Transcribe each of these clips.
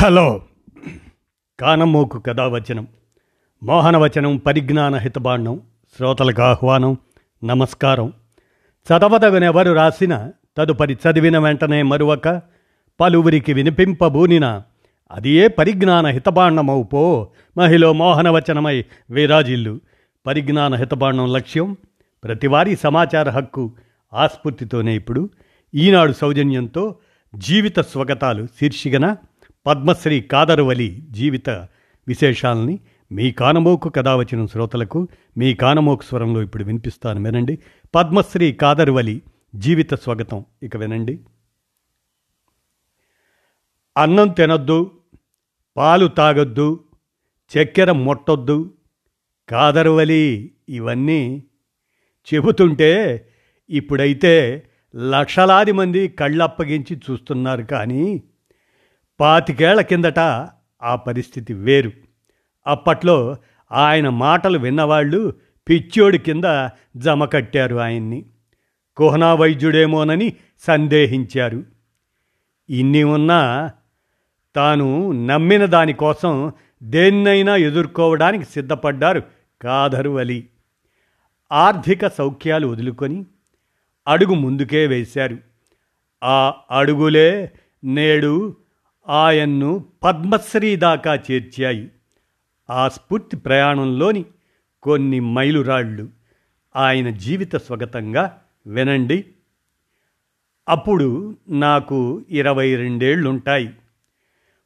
Hello. కానమోకు కథావచనం మోహనవచనం పరిజ్ఞాన హితబాండం శ్రోతలకు ఆహ్వానం నమస్కారం. చదవదగనెవరు రాసిన తదుపరి చదివిన వెంటనే మరువక పలువురికి వినిపింపబూనిన అది ఏ పరిజ్ఞాన హితబాండమవు పో మహిళ మోహనవచనమై వీరాజిల్లు. పరిజ్ఞాన హితబాండం లక్ష్యం ప్రతివారీ సమాచార హక్కు ఆస్ఫూర్తితోనే ఇప్పుడు ఈనాడు సౌజన్యంతో జీవిత స్వగతాలు శీర్షికన పద్మశ్రీ కాదరువలి జీవిత విశేషాలని మీ కానమోకు కథ వచ్చిన శ్రోతలకు మీ కానమోకు స్వరంలో ఇప్పుడు వినిపిస్తాను వినండి. పద్మశ్రీ కాదరువలి జీవిత స్వాగతం. ఇక వినండి. అన్నం తినొద్దు పాలు తాగొద్దు చక్కెర మొట్టొద్దు కాదరువలి ఇవన్నీ చెబుతుంటే ఇప్పుడైతే లక్షలాది మంది కళ్ళప్పగించి చూస్తున్నారు కానీ పాతికేళ్ళ కిందట ఆ పరిస్థితి వేరు. అప్పట్లో ఆయన మాటలు విన్నవాళ్ళు పిచ్చోడి కింద జమ కట్టారు ఆయన్ని. కుహనా వైద్యుడేమోనని సందేహించారు. ఇన్ని ఉన్నా తాను నమ్మిన దానికోసం దేన్నైనా ఎదుర్కోవడానికి సిద్ధపడ్డారు కాదరు అలి. ఆర్థిక సౌఖ్యాలు వదులుకొని అడుగు ముందుకే వేశారు. ఆ అడుగులే నేడు ఆయన్ను పద్మశ్రీ దాకా చేర్చాయి. ఆ స్ఫూర్తి ప్రయాణంలోని కొన్ని మైలురాళ్ళు ఆయన జీవిత స్వగతంగా వినండి. అప్పుడు నాకు ఇరవై రెండేళ్ళుంటాయి.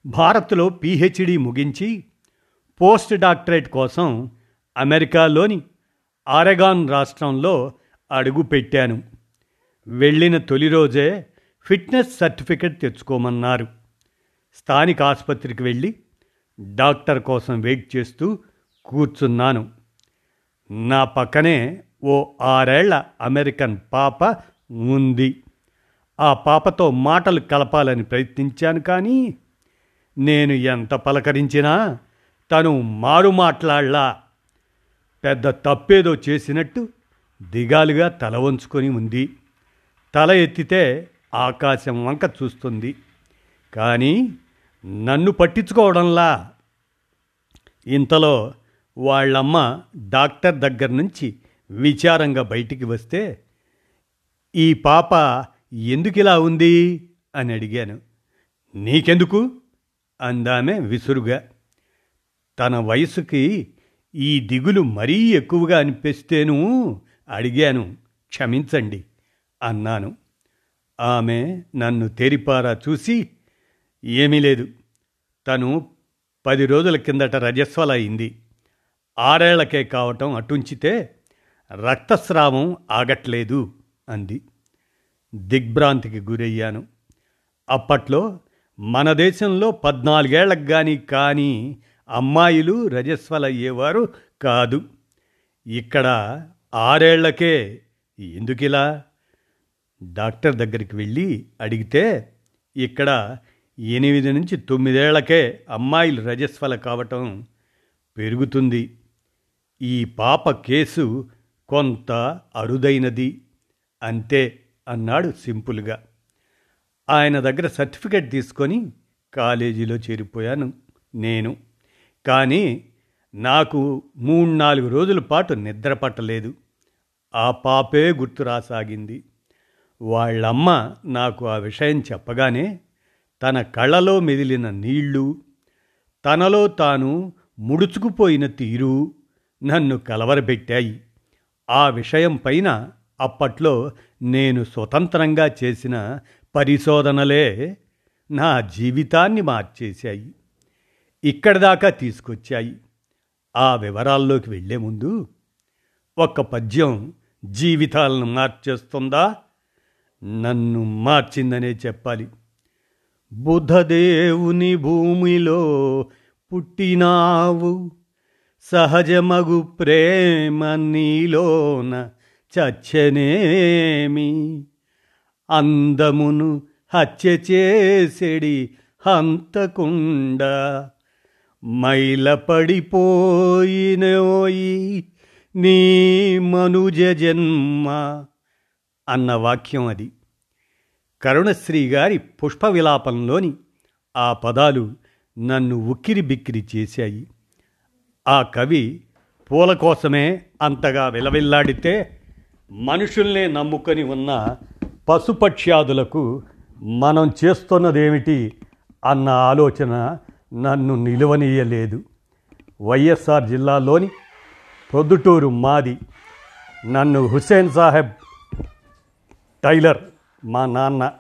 భారత్లో పీహెచ్డీ ముగించి పోస్ట్ డాక్టరేట్ కోసం అమెరికాలోని ఆరెగాన్ రాష్ట్రంలో అడుగుపెట్టాను వెళ్ళిన తొలి రోజే ఫిట్నెస్ సర్టిఫికెట్ తెచ్చుకోమన్నారు. స్థానిక ఆసుపత్రికి వెళ్ళి డాక్టర్ కోసం వెయిట్ చేస్తూ కూర్చున్నాను. నా పక్కనే ఓ ఆరేళ్ళ అమెరికన్ పాప ఉంది. ఆ పాపతో మాటలు కలపాలని ప్రయత్నించాను కానీ నేను ఎంత పలకరించినా తను మారు మాట్లాడలా. పెద్ద తప్పేదో చేసినట్టు దిగాలుగా తల వంచుకొని ఉంది. తల ఎత్తితే ఆకాశం వంక చూస్తుంది. కానీ నన్ను పట్టించుకోవడంలా. ఇంతలో వాళ్ళమ్మ డాక్టర్ దగ్గర నుంచి విచారంగా బయటికి వస్తే ఈ పాప ఎందుకు ఇలా ఉంది? అని అడిగాను. నీకెందుకు? అందామె విసురుగా. తన వయసుకి ఈ దిగులు మరీ ఎక్కువగా అనిపిస్తేను? అడిగాను. క్షమించండి అన్నాను. ఆమె నన్ను తెరిపారా చూసి ఏమీ లేదు. తను పది రోజుల కిందట రజస్వల అయింది. ఆరేళ్ళకే కావటం అటుంచితే రక్తస్రావం ఆగట్లేదు అంది. దిగ్భ్రాంతికి గురయ్యాను. అప్పట్లో మన దేశంలో పద్నాలుగేళ్ళకు కానీ కానీ అమ్మాయిలు రజస్వలయ్యేవారు కాదు. ఇక్కడ ఆరేళ్ళకే ఎందుకిలా? డాక్టర్ దగ్గరికి వెళ్ళి అడిగితే ఇక్కడ ఎనిమిది నుంచి తొమ్మిదేళ్ళకే అమ్మాయిలు రజస్వల కావటం పెరుగుతుంది. ఈ పాప కేసు కొంత అరుదైనది. అంతే అన్నాడు సింపుల్గా. ఆయన దగ్గర సర్టిఫికెట్ తీసుకొని కాలేజీలో చేరిపోయాను నేను. కానీ నాకు మూడు నాలుగు రోజుల పాటు నిద్ర పట్టలేదు. ఆ పాపే గుర్తు రాసాగింది. వాళ్ళమ్మ నాకు ఆ విషయం చెప్పగానే తన కళ్ళలో మెదిలిన నీళ్ళు తనలో తాను ముడుచుకుపోయిన తీరు నన్ను కలవరబెట్టాయి ఆ విషయం పైన అప్పట్లో నేను స్వతంత్రంగా చేసిన పరిశోధనలే నా జీవితాన్ని మార్చేశాయి. ఇక్కడ దాకా తీసుకొచ్చాయి. ఆ వివరాల్లోకి వెళ్ళే ముందు ఒక్క పద్యం జీవితాలను మార్చేస్తుందా? నన్ను మార్చిందనే చెప్పాలి. బుధదేవుని భూమిలో పుట్టినావు. సహజమగు ప్రేమ నీలోన చచ్చనేమి. అందమును హత్య చేసేడి హంతకుండ. మైల పడిపోయినోయి నీ మనుజ జన్మ అన్న వాక్యం అది. కరుణశ్రీ గారి పుష్ప విలాపంలోని ఆ పదాలు నన్ను ఉక్కిరి బిక్కిరి చేశాయి. ఆ కవి పూల కోసమే అంతగా విలవిల్లాడితే మనుషుల్నే నమ్ముకొని ఉన్న పశుపక్ష్యాదులకు మనం చేస్తున్నదేమిటి అన్న ఆలోచన నన్ను నిలువనీయలేదు. వైఎస్ఆర్ జిల్లాలోని ప్రొద్దుటూరు మాది నన్ను హుస్సేన్ సాహెబ్ టైలర్ మా నాన్న.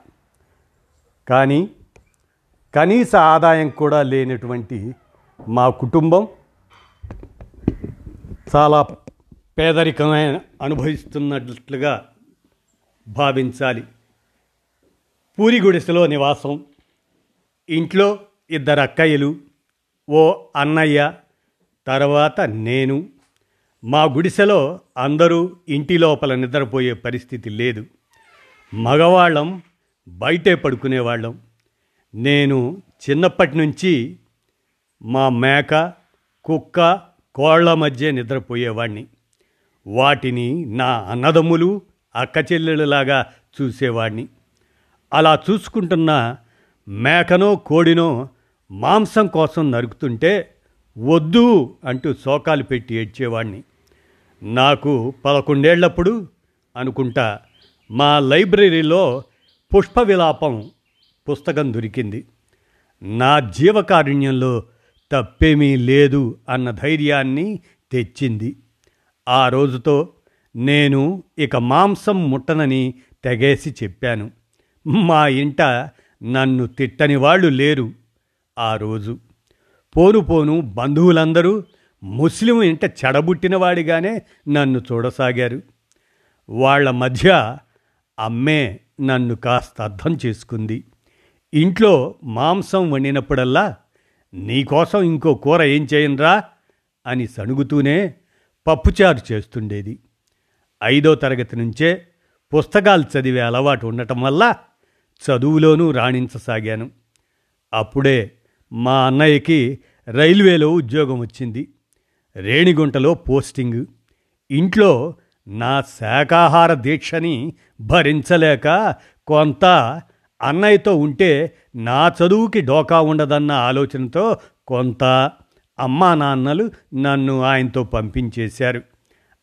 కానీ కనీస ఆదాయం కూడా లేనటువంటి మా కుటుంబం చాలా పేదరికమైన అనుభవిస్తున్నట్లుగా భావించాలి. పూరి గుడిసెలో నివాసం. ఇంట్లో ఇద్దరు అక్కయ్యలు ఓ అన్నయ్య తర్వాత నేను. మా గుడిసెలో అందరూ ఇంటి లోపల నిద్రపోయే పరిస్థితి లేదు. మగవాళ్ళం బయటే పడుకునేవాళ్ళం. నేను చిన్నప్పటి నుంచి మా మేక కుక్క కోళ్ళ మధ్య నిద్రపోయేవాడిని వాటిని నా అన్నదమ్ములు అక్క చెల్లెళ్ళలాగా చూసేవాడిని అలా చూసుకుంటున్న మేకనో కోడినో మాంసం కోసం నరుకుతుంటే వద్దు అంటూ శోకాలు పెట్టి ఏడ్చేవాడిని నాకు పదకొండేళ్ళప్పుడు అనుకుంటా మా లైబ్రరీలో పుష్ప విలాపం పుస్తకం దొరికింది. నా జీవకారుణ్యంలో తప్పేమీ లేదు అన్న ధైర్యాన్ని తెచ్చింది. ఆ రోజుతో నేను ఇక మాంసం ముట్టనని తెగేసి చెప్పాను. మా ఇంట నన్ను తిట్టని వాళ్ళు లేరు. ఆ రోజు పోను పోను బంధువులందరూ ముస్లిం ఇంట చెడబుట్టినవాడిగానే నన్ను చూడసాగారు. వాళ్ళ మధ్య అమ్మే నన్ను కాస్త అర్థం చేసుకుంది. ఇంట్లో మాంసం వండినప్పుడల్లా నీకోసం ఇంకో కూర ఏం చేయనురా? అని సణుగుతూనే పప్పుచారు చేస్తుండేది. ఐదో తరగతి నుంచే పుస్తకాలు చదివే అలవాటు ఉండటం వల్ల చదువులోనూ రాణించసాగాను. అప్పుడే మా అన్నయ్యకి రైల్వేలో ఉద్యోగం వచ్చింది. రేణిగుంటలో పోస్టింగ్. ఇంట్లో నా శాకాహార దీక్షని భరించలేక కొంత అన్నయ్యతో ఉంటే నా చదువుకి డోకా ఉండదన్న ఆలోచనతో కొంత అమ్మా నాన్నలు నన్ను ఆయనతో పంపించేశారు.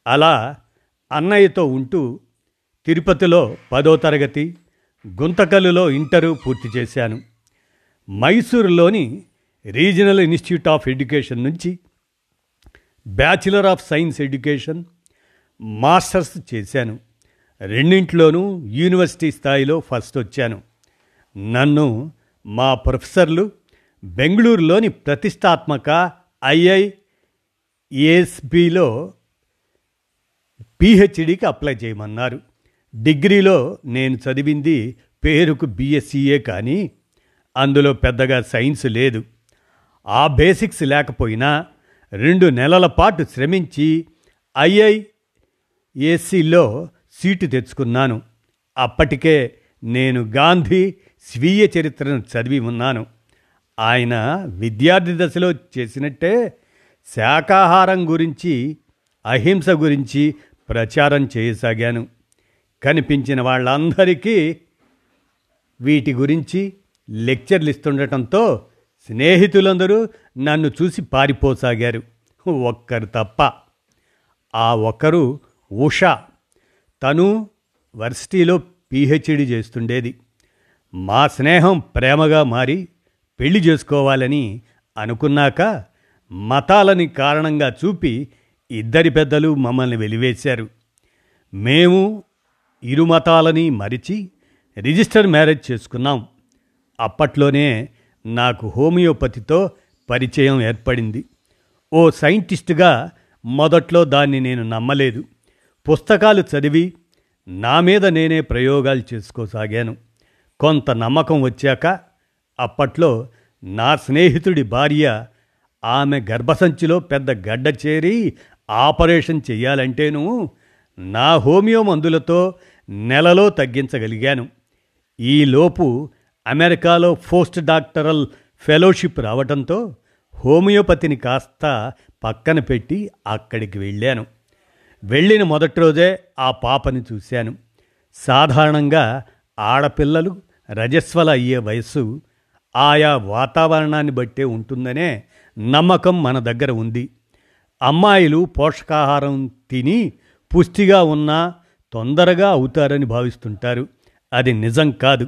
అలా అన్నయ్యతో ఉంటూ తిరుపతిలో పదో తరగతి గుంతకల్లులో ఇంటరు పూర్తి చేశాను. మైసూరులోని రీజనల్ ఇన్స్టిట్యూట్ ఆఫ్ ఎడ్యుకేషన్ నుంచి bachelor of science education masters చేశాను. రెండింటిలోనూ యూనివర్సిటీ స్థాయిలో ఫస్ట్ వచ్చాను. నన్ను మా ప్రొఫెసర్లు బెంగళూరులోని ప్రతిష్టాత్మక ఐఐఎస్బిలో పిహెచ్డికి అప్లై చేయమన్నారు. డిగ్రీలో నేను చదివింది పేరుకు బిఎస్సీఏ కానీ అందులో పెద్దగా సైన్స్ లేదు. ఆ బేసిక్స్ లేకపోయినా రెండు నెలల పాటు శ్రమించి ఐఐ ఏసీలో సీటు తెచ్చుకున్నాను. అప్పటికే నేను గాంధీ స్వీయ చరిత్రను చదివి ఉన్నాను. ఆయన విద్యార్థి దశలో చేసినట్టే శాకాహారం గురించి అహింస గురించి ప్రచారం చేయసాగాను. కనిపించిన వాళ్ళందరికీ వీటి గురించి లెక్చర్లు ఇస్తుండటంతో స్నేహితులందరూ నన్ను చూసి పారిపోసాగారు. ఒక్కరు తప్ప. ఆ ఒక్కరు ఉషా. తను వర్సిటీలో పీహెచ్డీ చేస్తుండేది. మా స్నేహం ప్రేమగా మారి పెళ్ళి చేసుకోవాలని అనుకున్నాక మతాలని కారణంగా చూపి ఇద్దరి పెద్దలు మమ్మల్ని వెలివేశారు. మేము ఇరు మతాలని మరిచి రిజిస్టర్ మ్యారేజ్ చేసుకున్నాం. అప్పట్లోనే నాకు హోమియోపతితో పరిచయం ఏర్పడింది. ఓ సైంటిస్ట్గా మొదట్లో దాన్ని నేను నమ్మలేదు. పుస్తకాలు చదివి నా మీద నేనే ప్రయోగాలు చేసుకోసాగాను. కొంత నమ్మకం వచ్చాక అప్పట్లో నా స్నేహితుడి భార్య ఆమె గర్భసంచిలో పెద్ద గడ్డ చేరి ఆపరేషన్ చెయ్యాలంటేను నా హోమియో మందులతో నెలలో తగ్గించగలిగాను. ఈలోపు అమెరికాలో పోస్ట్ డాక్టరల్ ఫెలోషిప్ రావడంతో హోమియోపతిని కాస్త పక్కన పెట్టి అక్కడికి వెళ్ళాను. వెళ్ళిన మొదటి రోజే ఆ పాపని చూశాను. సాధారణంగా ఆడపిల్లలు రజస్వల అయ్యే వయస్సు ఆయా వాతావరణాన్ని బట్టే ఉంటుందనే నమ్మకం మన దగ్గర ఉంది. అమ్మాయిలు పోషకాహారం తిని పుష్టిగా ఉన్నా తొందరగా అవుతారని భావిస్తుంటారు. అది నిజం కాదు.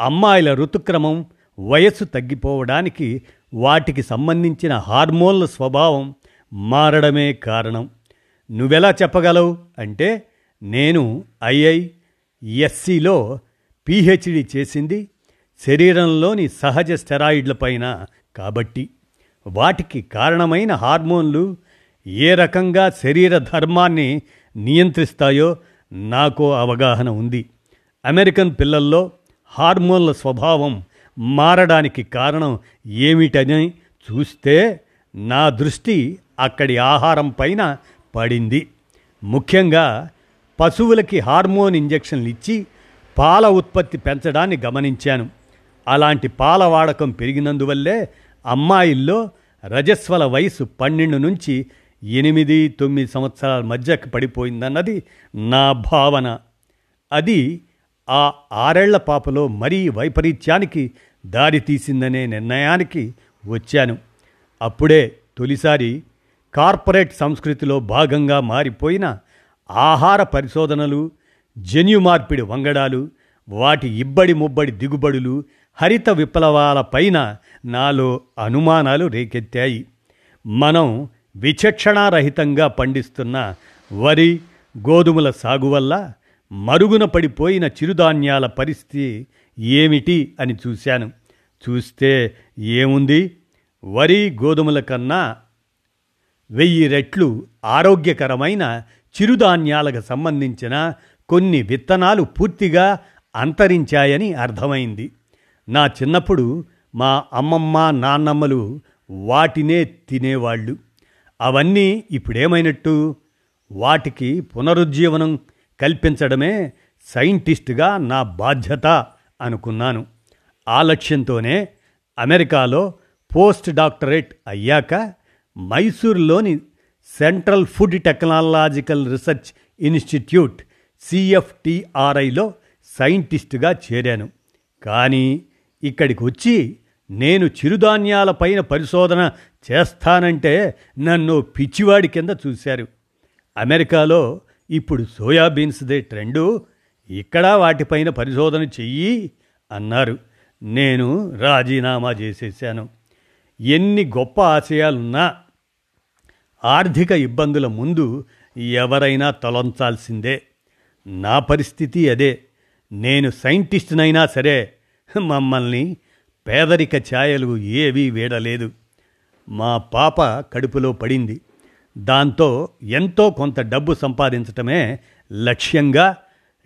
అమ్మాయిల ఋతుక్రమం వయస్సు తగ్గిపోవడానికి వాటికి సంబంధించిన హార్మోన్ల స్వభావం మారడమే కారణం. నువ్వెలా చెప్పగలవు? అంటే నేను ఐఐఎస్సిలో పిహెచ్డి చేసింది శరీరంలోని సహజ స్టెరాయిడ్లపైన కాబట్టి. వాటికి కారణమైన హార్మోన్లు ఏ రకంగా శరీర ధర్మాన్ని నియంత్రిస్తాయో నాకు అవగాహన ఉంది. అమెరికన్ పిల్లల్లో హార్మోన్ల స్వభావం మారడానికి కారణం ఏమిటని చూస్తే నా దృష్టి అక్కడి ఆహారం పైన పడింది. ముఖ్యంగా పశువులకి హార్మోన్ ఇంజెక్షన్లు ఇచ్చి పాల ఉత్పత్తి పెంచడాన్ని గమనించాను. అలాంటి పాల వాడకం పెరిగినందువల్లే అమ్మాయిల్లో రజస్వల వయసు పన్నెండు నుంచి ఎనిమిది తొమ్మిది సంవత్సరాల మధ్యకి పడిపోయిందన్నది నా భావన. అది ఆ ఆరేళ్ళ పాపలో మరీ వైపరీత్యానికి దారితీసిందనే నిర్ణయానికి వచ్చాను. అప్పుడే తొలిసారి కార్పొరేట్ సంస్కృతిలో భాగంగా మారిపోయిన ఆహార పరిశోధనలు జన్యు మార్పిడి వంగడాలు వాటి ఇబ్బడి ముబ్బడి దిగుబడులు హరిత విప్లవాలపైన నాలో అనుమానాలు రేకెత్తాయి. మనం విచక్షణారహితంగా పండిస్తున్న వరి గోధుమల సాగు వల్ల మరుగున పడిపోయిన చిరుధాన్యాల పరిస్థితి ఏమిటి అని చూశాను. చూస్తే ఏముంది? వరి గోధుమల కన్నా వెయ్యి రెట్లు ఆరోగ్యకరమైన చిరుధాన్యాలకు సంబంధించిన కొన్ని విత్తనాలు పూర్తిగా అంతరించాయని అర్థమైంది. నా చిన్నప్పుడు మా అమ్మమ్మ నాన్నమ్మలు వాటినే తినేవాళ్ళు. అవన్నీ ఇప్పుడేమైనట్టు? వాటికి పునరుజ్జీవనం కల్పించడమే సైంటిస్ట్గా నా బాధ్యత అనుకున్నాను. ఆ లక్ష్యంతోనే అమెరికాలో పోస్ట్ డాక్టరేట్ అయ్యాక మైసూర్లోని central food technological research institute సిఎఫ్టిఆర్ఐలో సైంటిస్టుగా చేరాను. కానీ ఇక్కడికి వచ్చి నేను చిరుధాన్యాలపైన పరిశోధన చేస్తానంటే నన్ను పిచ్చివాడి కింద చూశారు. అమెరికాలో ఇప్పుడు సోయాబీన్స్దే ట్రెండు ఇక్కడ వాటిపైన పరిశోధన చెయ్యి అన్నారు. నేను రాజీనామా చేసేసాను ఎన్ని గొప్ప ఆశయాలున్నా ఆర్థిక ఇబ్బందుల ముందు ఎవరైనా తొలంచాల్సిందే. నా పరిస్థితి అదే. నేను సైంటిస్ట్నైనా సరే మమ్మల్ని పేదరిక ఛాయలు ఏవీ వీడలేదు. మా పాప కడుపులో పడింది. దాంతో ఎంతో కొంత డబ్బు సంపాదించటమే లక్ష్యంగా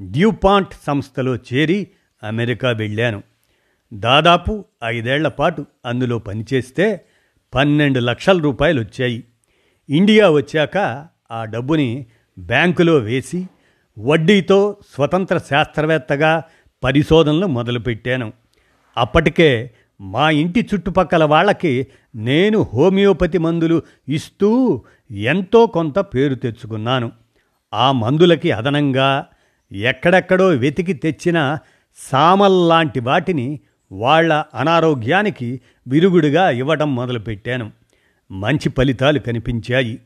డ్యూపాంట్ సంస్థలో చేరి అమెరికా వెళ్ళాను. దాదాపు ఐదేళ్ళ పాటు అందులో పనిచేస్తే పన్నెండు లక్షల రూపాయలు వచ్చాయి ఇండియా వచ్చాక ఆ డబ్బుని బ్యాంకులో వేసి వడ్డీతో స్వతంత్ర శాస్త్రవేత్తగా పరిశోధనలు మొదలుపెట్టాను. అప్పటికే మా ఇంటి చుట్టుపక్కల వాళ్ళకి నేను హోమియోపతి మందులు ఇస్తూ ఎంతో కొంత పేరు తెచ్చుకున్నాను. ఆ మందులకి అదనంగా ఎక్కడెక్కడో వెతికి తెచ్చిన సామల్లాంటి వాటిని వాళ్ళ అనారోగ్యానికి విరుగుడుగా ఇవ్వడం మొదలుపెట్టాను. మంచి ఫలితాలు కనిపించాయి.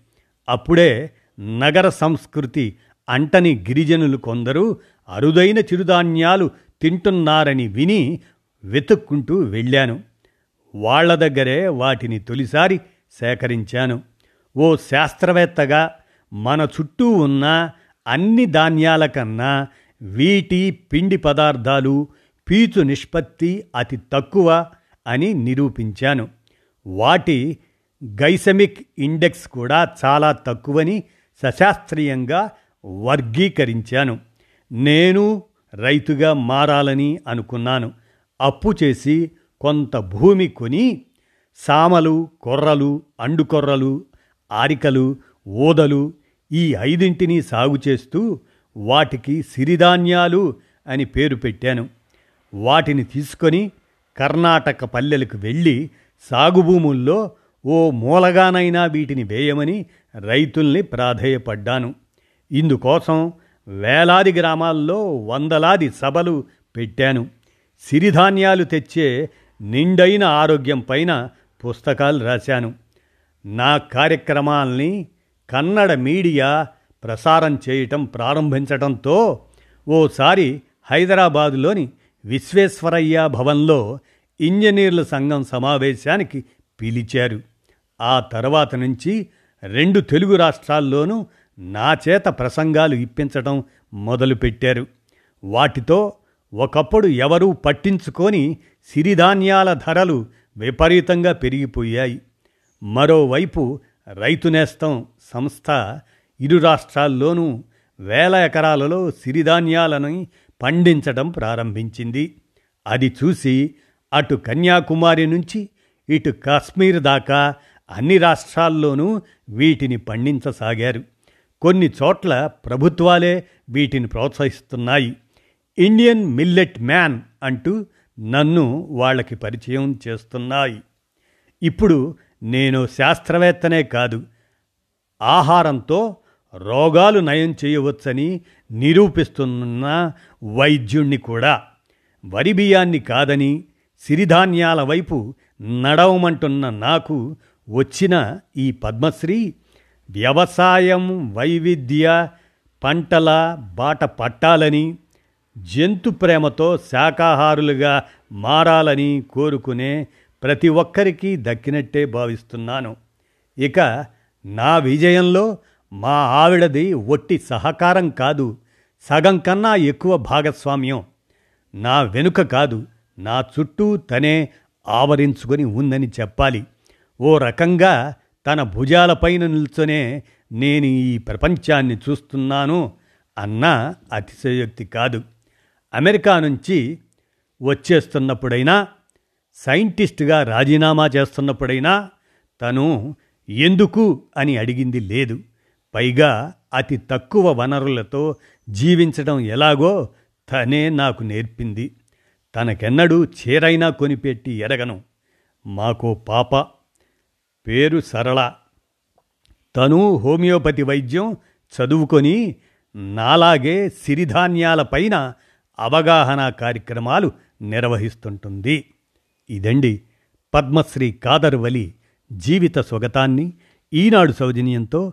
అప్పుడే నగర సంస్కృతి అంటని గిరిజనులు కొందరు అరుదైన చిరుధాన్యాలు తింటున్నారని విని వెతుక్కుంటూ వెళ్ళాను. వాళ్ళ దగ్గరే వాటిని తొలిసారి సేకరించాను. ఓ శాస్త్రవేత్తగా మన చుట్టూ ఉన్న అన్ని ధాన్యాల కన్నా వీటి పిండి పదార్థాలు పీచు నిష్పత్తి అతి తక్కువ అని నిరూపించాను. వాటి గైసమిక్ ఇండెక్స్ కూడా చాలా తక్కువని సశాస్త్రీయంగా వర్గీకరించాను. నేను రైతుగా మారాలని అనుకున్నాను. అప్పు చేసి కొంత భూమి కొని సామలు కొర్రలు అండుకొర్రలు ఆరికలు ఊదలు ఈ ఐదింటిని సాగు చేస్తూ వాటికి సిరిధాన్యాలు అని పేరు పెట్టాను. వాటిని తీసుకొని కర్ణాటక పల్లెలకు వెళ్ళి సాగు భూముల్లో ఓ మూలగానైనా వీటిని వేయమని రైతుల్ని ప్రాధేయపడ్డాను. ఇందుకోసం వేలాది గ్రామాల్లో వందలాది సభలు పెట్టాను. సిరిధాన్యాలు తెచ్చే నిండైన ఆరోగ్యం పైన పుస్తకాలు రాశాను. నా కార్యక్రమాల్ని కన్నడ మీడియా ప్రసారం చేయటం ప్రారంభించటంతో ఓసారి హైదరాబాదులోని విశ్వేశ్వరయ్య భవన్లో ఇంజనీర్ల సంఘం సమావేశానికి పిలిచారు. ఆ తర్వాత నుంచి రెండు తెలుగు రాష్ట్రాల్లోనూ నా చేత ప్రసంగాలు ఇప్పించటం మొదలుపెట్టారు. వాటితో ఒకప్పుడు ఎవరూ పట్టించుకొని సిరిధాన్యాల ధరలు విపరీతంగా పెరిగిపోయాయి. మరోవైపు రైతు నేస్తం సంస్థ ఇరు రాష్ట్రాల్లోనూ వేల ఎకరాలలో సిరిధాన్యాలను పండించడం ప్రారంభించింది. అది చూసి అటు కన్యాకుమారి నుంచి ఇటు కాశ్మీర్ దాకా అన్ని రాష్ట్రాల్లోనూ వీటిని పండించసాగారు. కొన్ని చోట్ల ప్రభుత్వాలే వీటిని ప్రోత్సహిస్తున్నాయి. ఇండియన్ మిల్లెట్ మ్యాన్ అంటూ నన్ను వాళ్ళకి పరిచయం చేస్తున్నాయి. ఇప్పుడు నేను శాస్త్రవేత్తనే కాదు. ఆహారంతో రోగాలు నయం చేయవచ్చని నిరూపిస్తున్న వైద్యుణ్ణి కూడా. వరి బియ్యాన్ని కాదని సిరిధాన్యాల వైపు నడవమంటున్న నాకు వచ్చిన ఈ పద్మశ్రీ వ్యవసాయం వైవిధ్య పంటల బాట పట్టాలని జంతు ప్రేమతో శాకాహారులుగా మారాలని కోరుకునే ప్రతి ఒక్కరికి దక్కినట్టే భావిస్తున్నాను. ఇక నా విజయంలో మా ఆవిడది ఒట్టి సహకారం కాదు సగం కన్నా ఎక్కువ భాగస్వామ్యం. నా వెనుక కాదు నా చుట్టూ తనే ఆవరించుకొని ఉందని చెప్పాలి. ఓ రకంగా తన భుజాలపైన నిల్చొనే నేను ఈ ప్రపంచాన్ని చూస్తున్నాను అన్న అతిశయోక్తి కాదు. అమెరికా నుంచి వచ్చేస్తున్నప్పుడైనా సైంటిస్ట్గా రాజీనామా చేస్తున్నప్పుడైనా తను ఎందుకు అని అడిగింది లేదు. పైగా అతి తక్కువ వనరులతో జీవించడం ఎలాగో తనే నాకు నేర్పింది. తనకెన్నడూ చీరైనా కొనిపెట్టి ఎరగను. మాకో పాప. పేరు సరళ. తను హోమియోపతి వైద్యం చదువుకొని నాలాగే సిరిధాన్యాలపైన అవగాహన కార్యక్రమాలు నిర్వహిస్తుంటుంది. ఇదండి పద్మశ్రీ కాదర్వలి జీవిత స్వగతాన్ని ఈనాడు సౌజన్యంతో